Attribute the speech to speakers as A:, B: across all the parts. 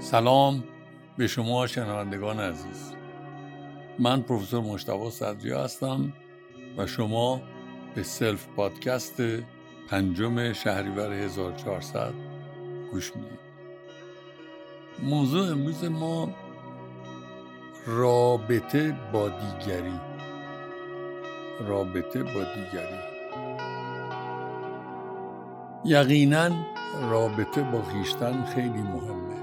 A: سلام به شما شنوندگان عزیز. من پروفسور مشتبه صدریا هستم و شما به سلف پادکست پنجم شهریور 1400 گوش می‌دید. موضوع امروز ما رابطه با دیگری. رابطه با دیگری. یقینا رابطه با خیشتن خیلی مهمه.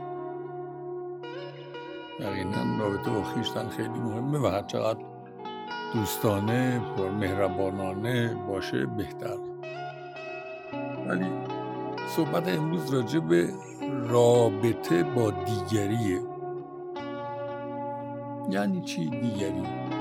A: یقینا رابطه با خیشتن خیلی مهمه و هر چقدر دوستانه پر مهربانانه باشه بهتر. ولی صحبت امروز راجع به رابطه با دیگریه. یعنی چی؟ دیگری.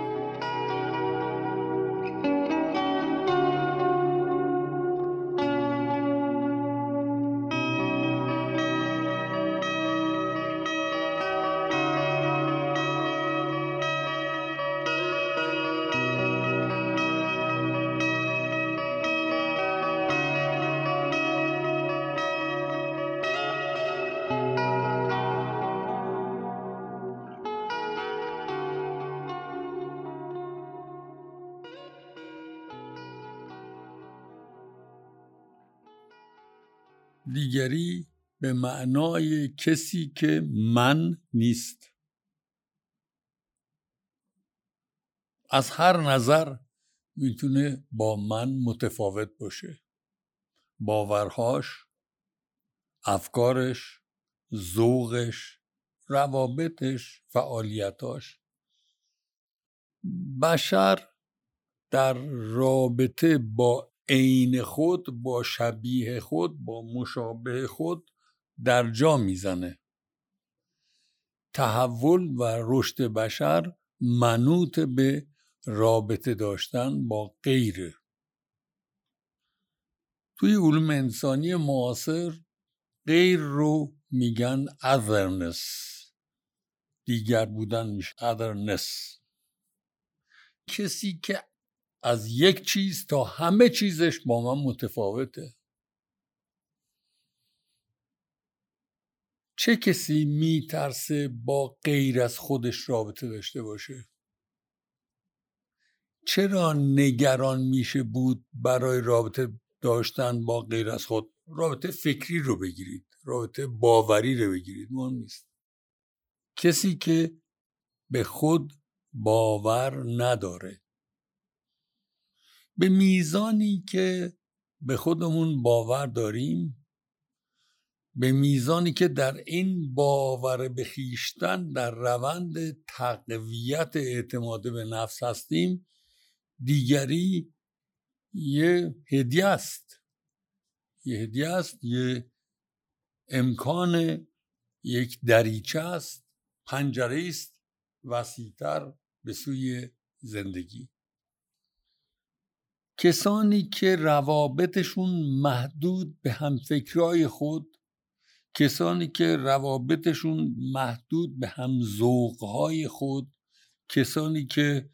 A: دیگری به معنای کسی که من نیست. از هر نظر می‌تونه با من متفاوت باشه. باورهاش افکارش ذوقش روابطش فعالیتاش. بشر در رابطه با عین خود با شبیه خود با مشابه خود در جا می‌زنه. تحول و رشد بشر منوط به رابطه داشتن با غیره توی علوم انسانی معاصر غیر رو میگن otherness. دیگر بودن میشه otherness. کسی که از یک چیز تا همه چیزش با من متفاوته. چه کسی میترسه با غیر از خودش رابطه داشته باشه؟ چرا نگران میشه بود برای رابطه داشتن با غیر از خود؟ رابطه فکری رو بگیرید رابطه باوری رو بگیرید مهم نیست. کسی که به خود باور نداره. به میزانی که به خودمون باور داریم به میزانی که در این باور به خیشتن در روند تقویت اعتماد به نفس هستیم دیگری یه هدیه است. یه هدیه است یه امکان یک دریچه است پنجره است وسیعتر به سوی زندگی. کسانی که روابطشون محدود به همفکرای خود کسانی که روابطشون محدود به هم ذوقهای خود کسانی که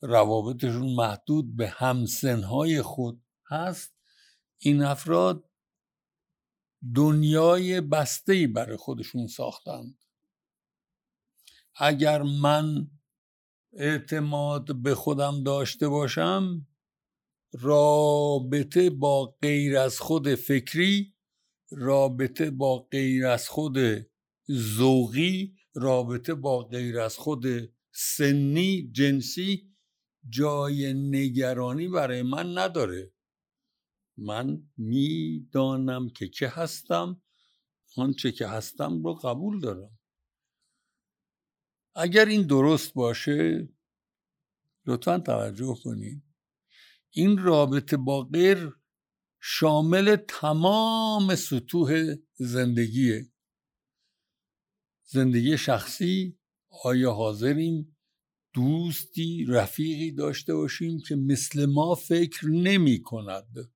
A: روابطشون محدود به همسنهای خود هست این افراد دنیای بسته برای خودشون ساختند. اگر من اعتماد به خودم داشته باشم رابطه با غیر از خود فکری رابطه با غیر از خود ذوقی رابطه با غیر از خود سنی جنسی جای نگرانی برای من نداره. من می‌دانم که چه هستم آنچه که هستم رو قبول دارم. اگر این درست باشه لطفا توجه کنید. این رابطه با غیر شامل تمام سطوح زندگیه. زندگی شخصی آیا حاضریم دوستی رفیقی داشته باشیم که مثل ما فکر نمی کند؟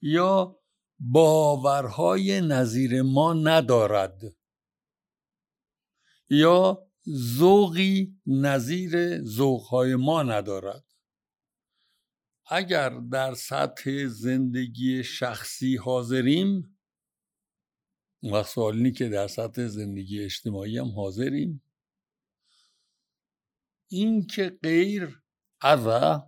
A: یا باورهای نظیر ما ندارد؟ یا ذوقی نظیر ذوقهای ما ندارد؟ اگر در سطح زندگی شخصی حاضریم و سوالینی که در سطح زندگی اجتماعی هم حاضریم. این که غیر از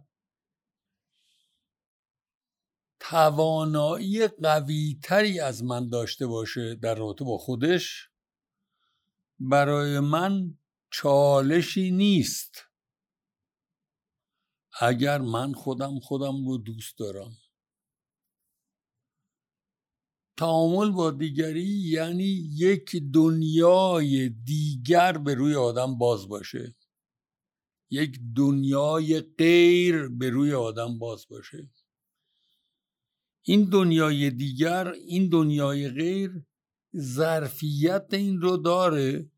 A: توانایی قوی تری از من داشته باشه در رابطه با خودش برای من چالشی نیست. اگر من خودم خودم رو دوست دارم. تعامل با دیگری یعنی یک دنیای دیگر به روی آدم باز باشه. یک دنیای غیر به روی آدم باز باشه. این دنیای دیگر این دنیای غیر ظرفیت این رو داره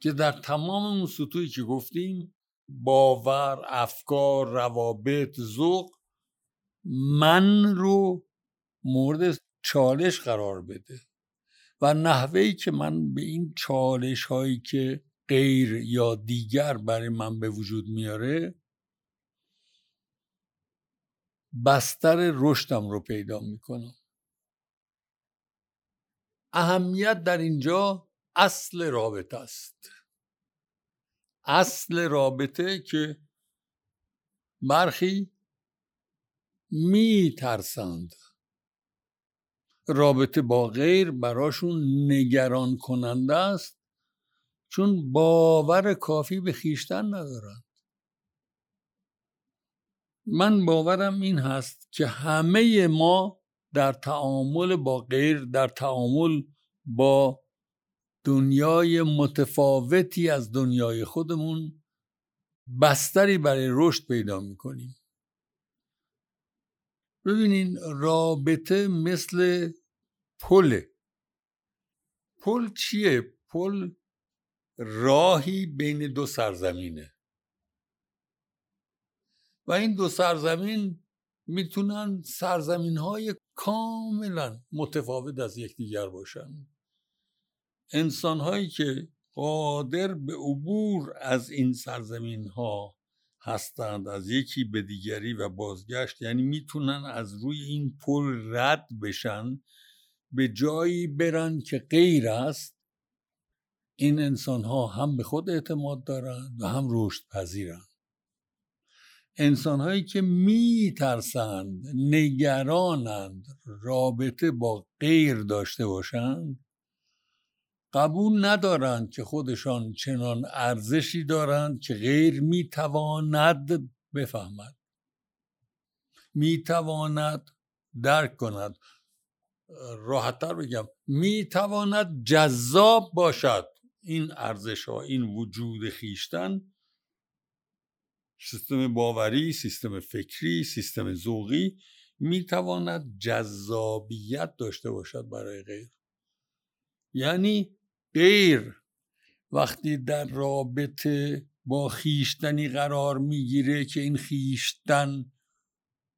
A: که در تمام اون سطوحی که گفتیم باور افکار روابط ذوق من رو مورد چالش قرار بده و نحوهی که من به این چالش هایی که غیر یا دیگر برای من به وجود میاره بستر رشدم رو پیدا می‌کنم. اهمیت در اینجا اصل رابطه است. اصل رابطه که برخی میترسند. رابطه با غیر براشون نگران کننده است چون باور کافی به خیشتن ندارند. من باورم این هست که همه ما در تعامل با غیر در تعامل با دنیای متفاوتی از دنیای خودمون بستری برای رشد پیدا می‌کنیم. ببینین رابطه مثل پله پل چیه؟ پل راهی بین دو سرزمینه. و این دو سرزمین می‌تونن سرزمین های کاملا متفاوت از یکدیگر باشن. انسان هایی که قادر به عبور از این سرزمین ها هستند از یکی به دیگری و بازگشت یعنی می‌تونن از روی این پل رد بشن به جایی برن که غیر است این انسان ها هم به خود اعتماد دارند و هم رشد پذیرند انسان هایی که میترسند نگرانند رابطه با غیر داشته باشند قبول ندارند که خودشان چنان ارزشی دارند که غیر می‌تواند بفهمد. می‌تواند درک کند. راحتتر بگم می‌تواند جذاب باشد. این ارزش ها این وجود خیشتن سیستم باوری سیستم فکری سیستم ذوقی می‌تواند جذابیت داشته باشد برای غیر. یعنی غیر وقتی در رابطه با خیشتنی قرار می‌گیره که این خیشتن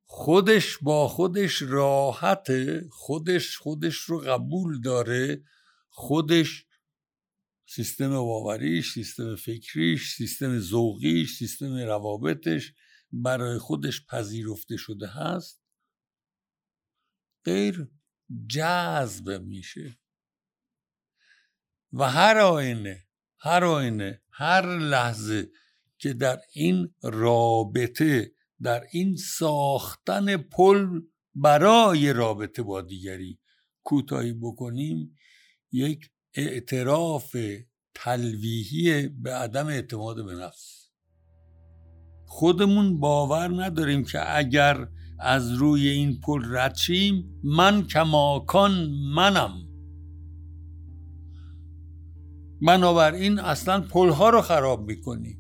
A: خودش با خودش راحته خودش خودش رو قبول داره خودش سیستم باوریش سیستم فکریش سیستم ذوقیش سیستم روابطش برای خودش پذیرفته شده هست. غیر جذب میشه. و هر آینه هر آینه هر لحظه که در این رابطه در این ساختن پل برای رابطه با دیگری کوتاهی بکنیم یک اعتراف تلویحی به عدم اعتماد به نفس. خودمون باور نداریم که اگر از روی این پل رد من کماکان منم. بنابراین اصلا پل ها رو خراب می‌کنیم.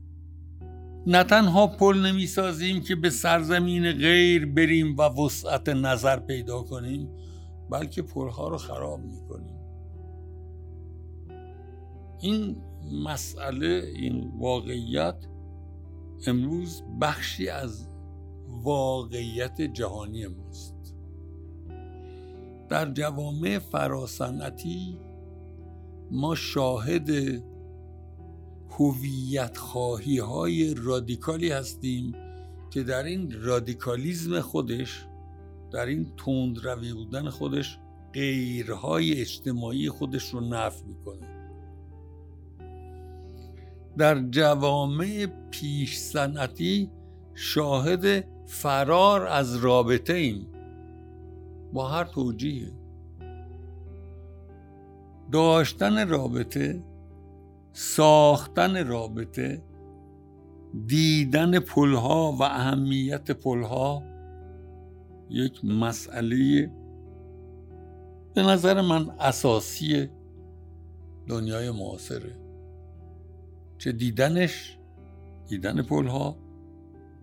A: نه تنها پل نمی سازیم که به سرزمین غیر بریم و وسعت نظر پیدا کنیم بلکه پل ها رو خراب می‌کنیم. این مسئله این واقعیت امروز بخشی از واقعیت جهانی ماست. در جوامع فراسنتی ما شاهد هویت خواهی های رادیکالی هستیم که در این رادیکالیزم خودش در این تند روی بودن خودش غیرهای اجتماعی خودش رو نفع می‌کنه. در جوامع پیش صنعتی شاهد فرار از رابطه ایم با هر توجیه داشتن رابطه ساختن رابطه دیدن پلها و اهمیت پلها یک مسئله به نظر من اساسی دنیای معاصره. چه دیدنش دیدن پلها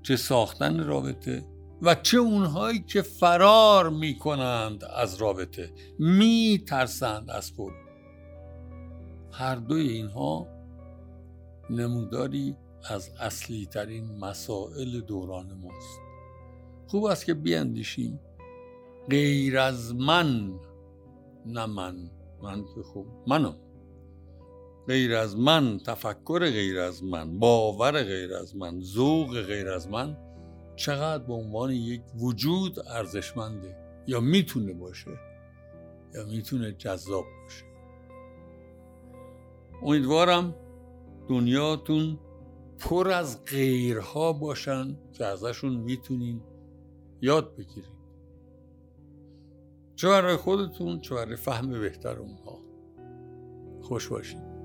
A: چه ساختن رابطه و چه اونهایی که فرار می‌کنند از رابطه میترسند از پل. هر دوی اینها نموداری از اصلی ترین مسائل دوران ماست. خوب است که بیاندیشیم غیر از من نه من من که خوب منم غیر از من تفکر غیر از من باور غیر از من ذوق غیر از من چقدر به عنوان یک وجود ارزشمنده؟ یا می‌تونه باشه یا می‌تونه جذاب باشه؟ امیدوارم دنیاتون پر از غیرها باشن که ازشون می‌تونین یاد بگیرید چه برای خودتون چه برای فهم بهتر اونها. خوش باشید